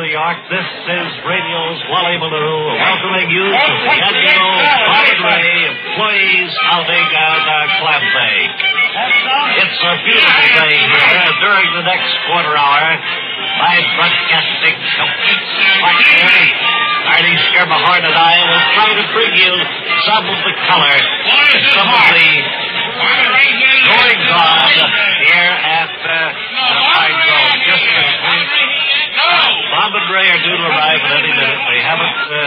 New York. This is radio's Wally Ballou welcoming you to the annual Bob and Ray Employees Outing on uh, Clam Day. It's a beautiful day here. During the next quarter hour, live broadcasting complete partner. Artie Schermerhorn and I will try to bring you some of the color, some of the goings on here at uh, the Pine Grove. Just a Bob and Ray are due to arrive at any minute. They haven't uh,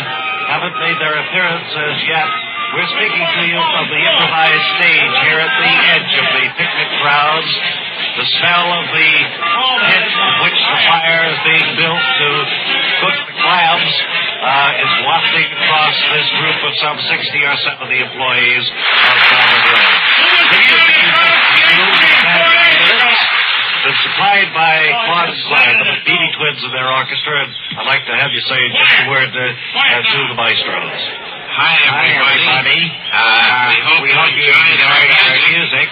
haven't made their appearance as yet. We're speaking to you from the improvised stage here at the edge of the picnic grounds. The smell of the pit in which the fire is being built to cook the clams uh, is wafting across this group of some 60 or 70 employees of Bob and Ray. The music is supplied by Claude Slide, the Beatty Twins of their orchestra, and I'd like to have you say just a word uh, uh, to the maestros. Hi, everybody. Uh, we hope we you hope you enjoyed our enjoyed our music. music.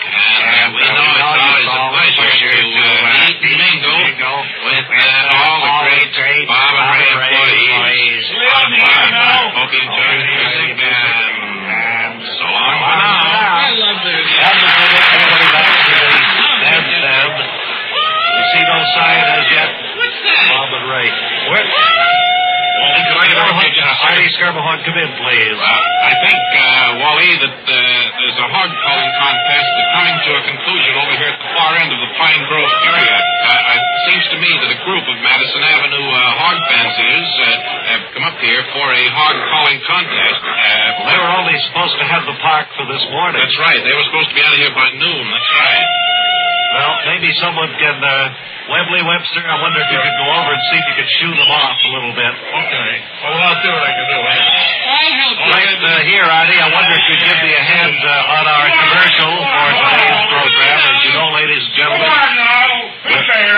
Group of Madison Avenue uh, hog fanciers uh, have come up here for a hog calling contest. Uh, they were only supposed to have the park for this morning. that's right. They were supposed to be out of here by noon. That's right. Well, maybe someone can, uh, Webley Webster, I wonder if you could go over and see if you could shoot them off a little bit. Okay. Well, I'll see what I can do. eh? I'll help Right uh, here, Artie, I wonder if you'd give me a hand uh, on our commercial for today's program. As you know, ladies and gentlemen, we're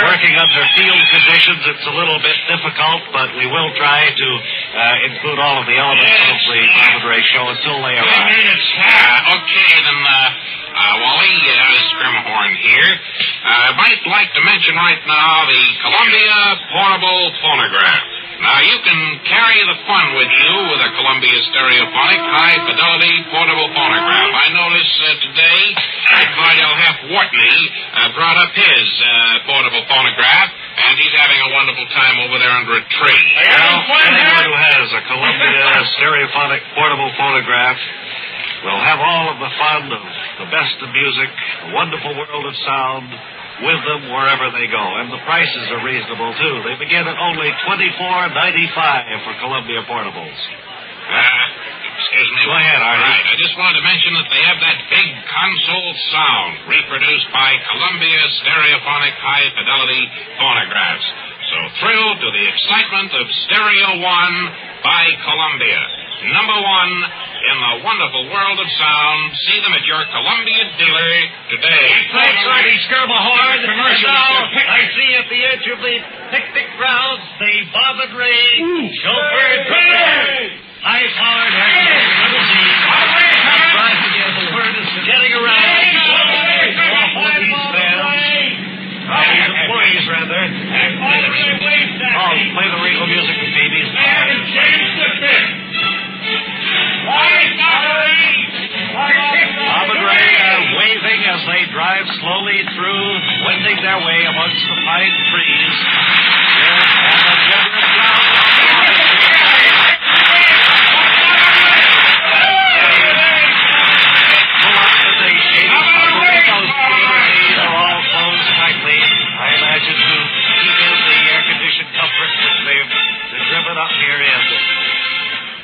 working under field conditions. It's a little bit difficult, but we will try to uh, include all of the elements of the Bob and show until they arrive. Uh, okay, then, uh, uh, Wally, uh, Schermerhorn here. Uh, I might like to mention right now the Columbia Portable Phonograph. Now, you can carry the fun with you with a Columbia Stereophonic High Fidelity Portable Phonograph. I notice uh, today that Cardell Hef uh, brought up his uh, portable phonograph, and he's having a wonderful time over there under a tree. Well, anyone who has a Columbia stereophonic portable phonograph will have all of the fun of the best of music, the wonderful world of sound with them wherever they go. And the prices are reasonable, too. They begin at only twenty-four ninety-five for Columbia portables. Uh, excuse me. Go ahead, Artie. Right. I just wanted to mention that they have that big console sound reproduced by Columbia Stereophonic High Fidelity Phonographs. So thrilled to the excitement of Stereo One by Columbia. Number one in the wonderful world of sound. See them at your Columbia dealer today. Thanks, Artie Schermerhorn. Commercial. Now, I see at the edge of the picnic grounds the Bob and Ray chauffeur high-powered limousine. Driving in the word is getting around. Of these fans, and these employees, rather. Oh, play the their way amongst the pine trees. And the generous crowd.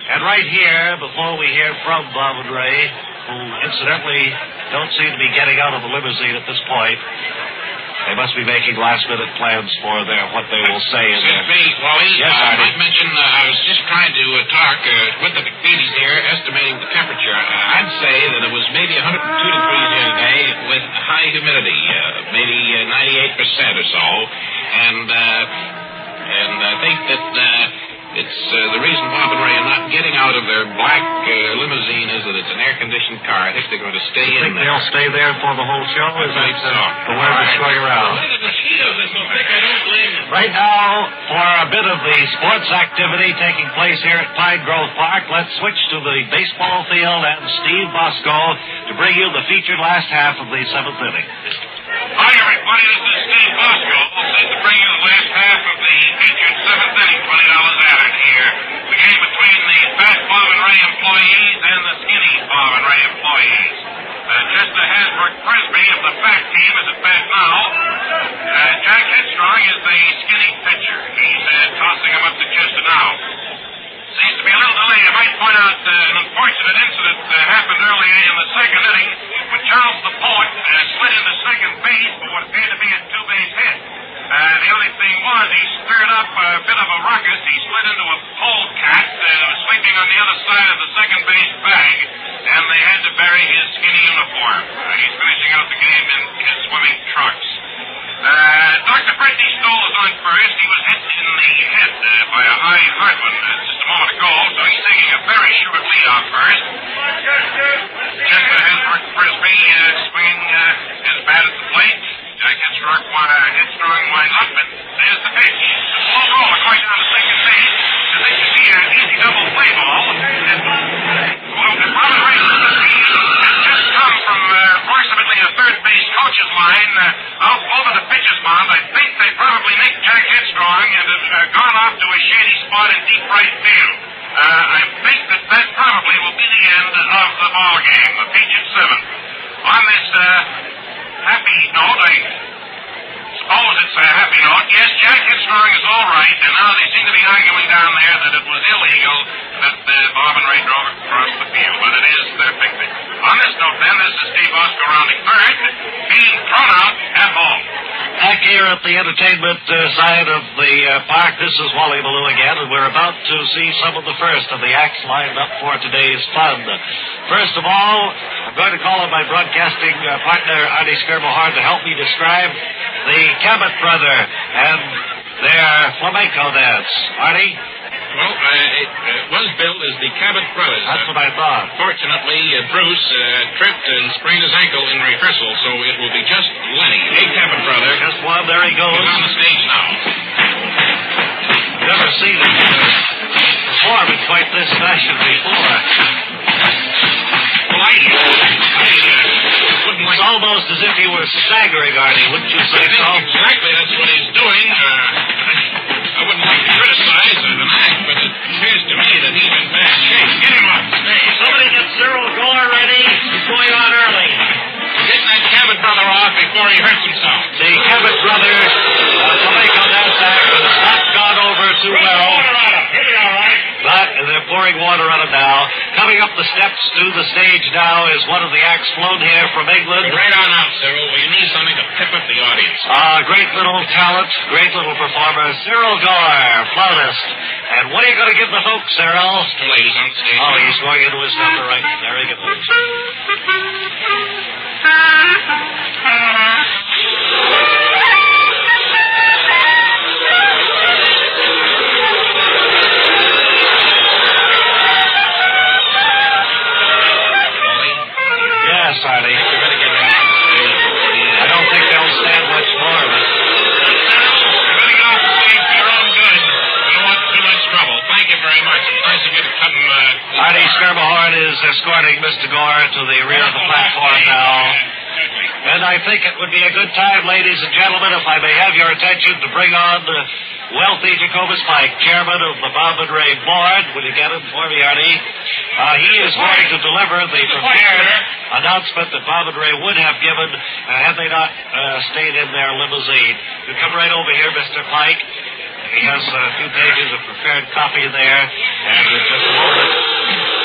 And right here, before we hear from Bob and Ray, who incidentally don't seem to be getting out of the limousine at this point, they must be making last-minute plans for their what they will say in Excuse their. me, Wally. Yes, uh, I might mention, uh, I was just trying to uh, talk uh, with the McFeedies here, estimating the temperature. Uh, I'd say that it was maybe 102 degrees here today with high humidity, uh, maybe uh, 98% or so. And, uh, and I think that uh, it's uh, the reason Bob and Ray are not getting out of their black uh, limousine is that it's an air-conditioned car. I think they're going to stay You in think there. they'll stay there for the whole show? Is I think that so. the word that's going around? Look at the Right now, for a bit of the sports activity taking place here at Pine Grove Park, let's switch to the baseball field and Steve Bosco to bring you the featured last half of the seventh inning. Hi, everybody. This is Steve Bosco. Might point out uh, an unfortunate incident uh, happened earlier in the second inning when Charles the Poet uh, slid into second base for what appeared to be a two-base hit. Uh, the only thing was he stirred up a bit of a ruckus. He slid into a polecat uh, was sleeping on the other side of the second base bag, and they had to bury his skinny uniform. Uh, he's finishing out the game in his swimming trunks. Uh, Dr. Freddie Stoll is on first. He was hit in the head uh, by a high Hartman uh, just a moment ago, so he's taking a very short lead off first. Chester Hasbrouck Frisbie uh, swinging uh, his bat at the plate. Jack Headstrong, uh, Headstrong winds up, and there's the pitch. A slow roll across down to second base. And this should be an easy double play ball. And, well, the Robert Ray just come from uh, approximately the third base coach's line uh, out over the pitcher's mound. I think they probably nicked Jack Headstrong and have uh, gone off to a shady spot in deep right field. Uh, I think that that probably will be the end of the ball game, the featured seventh. On this uh, happy note, I suppose it's a happy note. Yes, Jack Headstrong is all right, and now they seem to be arguing down there that it was illegal that uh, Bob and Ray drove across the field, but it is their picnic. On this note, then, this is Steve Bosco rounding third, being thrown out at home. Back here at the entertainment uh, side of the uh, park, this is Wally Ballou again, and we're about to see some of the first of the acts lined up for today's fun. First of all, I'm going to call on my broadcasting uh, partner, Artie Schermerhorn, to help me describe the Cabot brother and their flamenco dance. Artie? Well, uh, it uh, was billed as the Cabot Brothers. That's what I thought. Fortunately, uh, Bruce uh, tripped and sprained his ankle in rehearsal, so it will be just Lenny, a Cabot brother. Just one, there he goes. He's on the stage now. Never seen him perform in quite this fashion before. Well, I, I uh, wouldn't like It's almost as if he were staggering, Artie, wouldn't you say so? exactly that's what he's doing. Uh, I, I wouldn't like to criticize uh, appears to me that he's in bad shape. Get him up. Hey, Somebody get Cyril Gore ready. He's going on early. Get that Cabot brother off before he hurts himself. The Cabot Brothers uh, act has not gone over too well. But they're pouring water on him now. Coming up the steps to the stage now is one of the acts flown here from England. Right on out, Cyril. We need something to pep up the audience. Uh, great little talent, great little performer, Cyril Gore, flautist. And what are you going to give the folks, Cyril? The ladies. Oh, he's going into his number right there. He goes. Is escorting Mr. Gore to the rear of the platform now. And I think it would be a good time, ladies and gentlemen, if I may have your attention to bring on the wealthy Jacobus Pike, chairman of the Bob and Ray Board. Will you get him for me, Artie? Uh, he is going to deliver the prepared announcement that Bob and Ray would have given uh, had they not uh, stayed in their limousine. You come right over here, Mr. Pike. He has a few pages of prepared copy there, and in just a moment,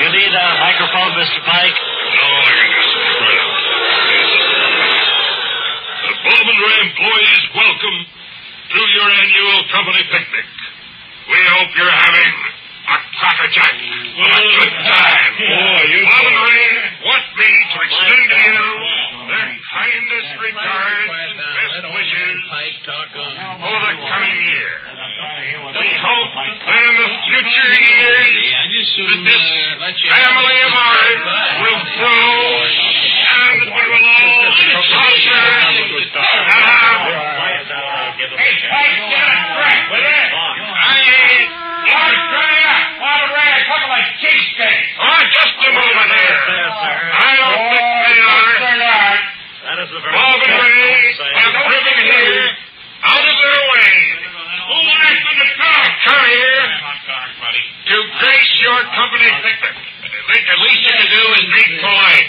You need a microphone, Mr. Pike? No, I can just spread out. The Bob Ray employees welcome to your annual company picnic. We hope you're having a crackerjack of a good time. Bob Ray want me to Oh, just a moment here. There, sir. I don't think they are. That is a very Bob and Ray say. have driven here out of their way. Who wants them to talk? Come here to grace your company picnic. The least you can do is be polite.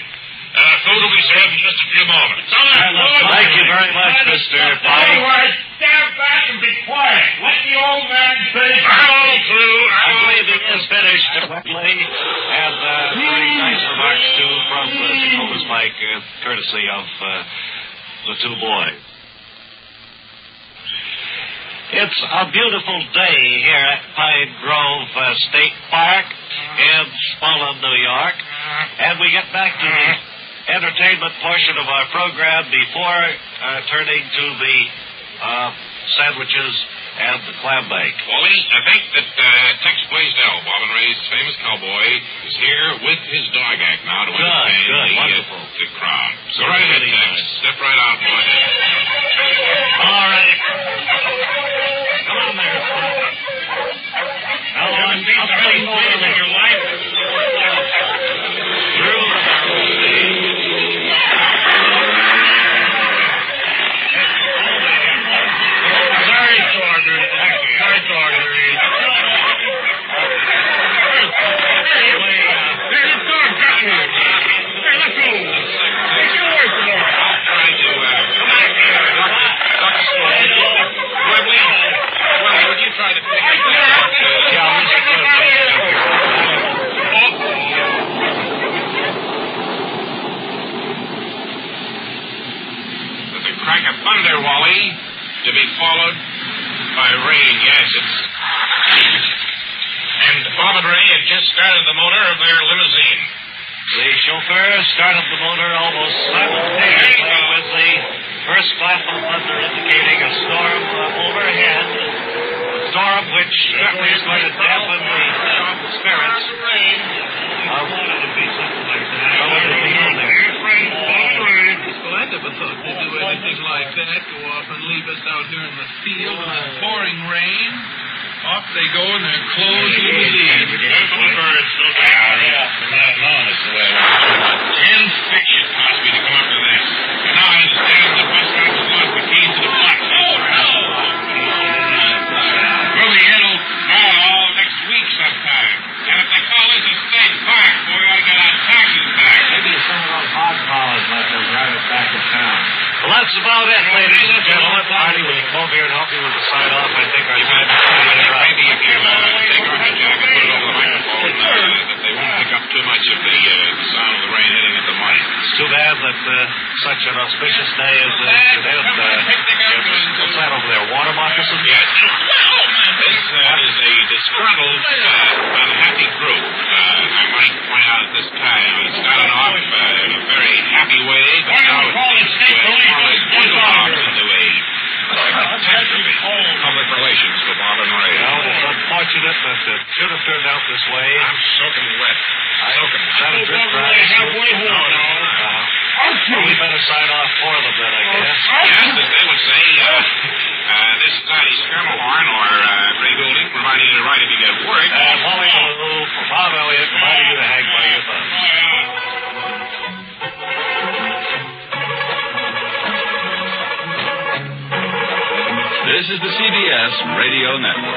Uh, food will be served in just a few moments. Thank you very much, Mr. Pike. Otherwise, stand back and be quiet. Let the old man finish. I'm all through. I I'm all believe he through. is finished. And uh, nice remarks, too, from uh, Pike, uh, courtesy of uh, the two boys. It's a beautiful day here at Pine Grove uh, State Park in Smullen, New York. And we get back to the entertainment portion of our program before uh, turning to the uh, sandwiches and the clam bake. Wally, I think that uh, Tex Blaisdell, Bob and Ray's famous cowboy, is here with his dog act now to Good, entertain good, the, uh, wonderful. the crowd. Go right ahead, Tex. Step right out, boy. All right. Come on there. Now, I'm I'll take over the- your life? There's a thunder, Wally, to be followed by rain. Yes, it's. And Bob and Ray had just started the motor of their limousine. The chauffeur started the motor almost simultaneously with the first clap of thunder indicating a storm overhead. A storm which certainly is going to dampen the spirits of some of the people there. Well, I never thought they'd do anything like Off and leave us out here in the field in the pouring rain. Off they go in their clothes and leave. In fiction caused me to come up to this. And now I understand an auspicious day as uh, today. Uh, what's that over there? Water moccasins? Yes. This uh, is a disgruntled, uh, unhappy group. Uh, I might point out at this time. It started off uh, in a very happy way, but now it seems to have more like dwindled off into a catastrophe. Public relations for Bob and Ray. Well, it's unfortunate that it should have turned out this way. I'm soaking wet. Soaking Is that a drip dry? halfway home. Uh, well, we better sign off for them then, I guess. Yes, as they would say, uh, uh, this is Patty Schermerhorn or uh, Ray Goulding, providing you the right if you get work. And Wally Ballou for Bob Elliott, reminding you to hang by your thumb. This is the CBS Radio Network.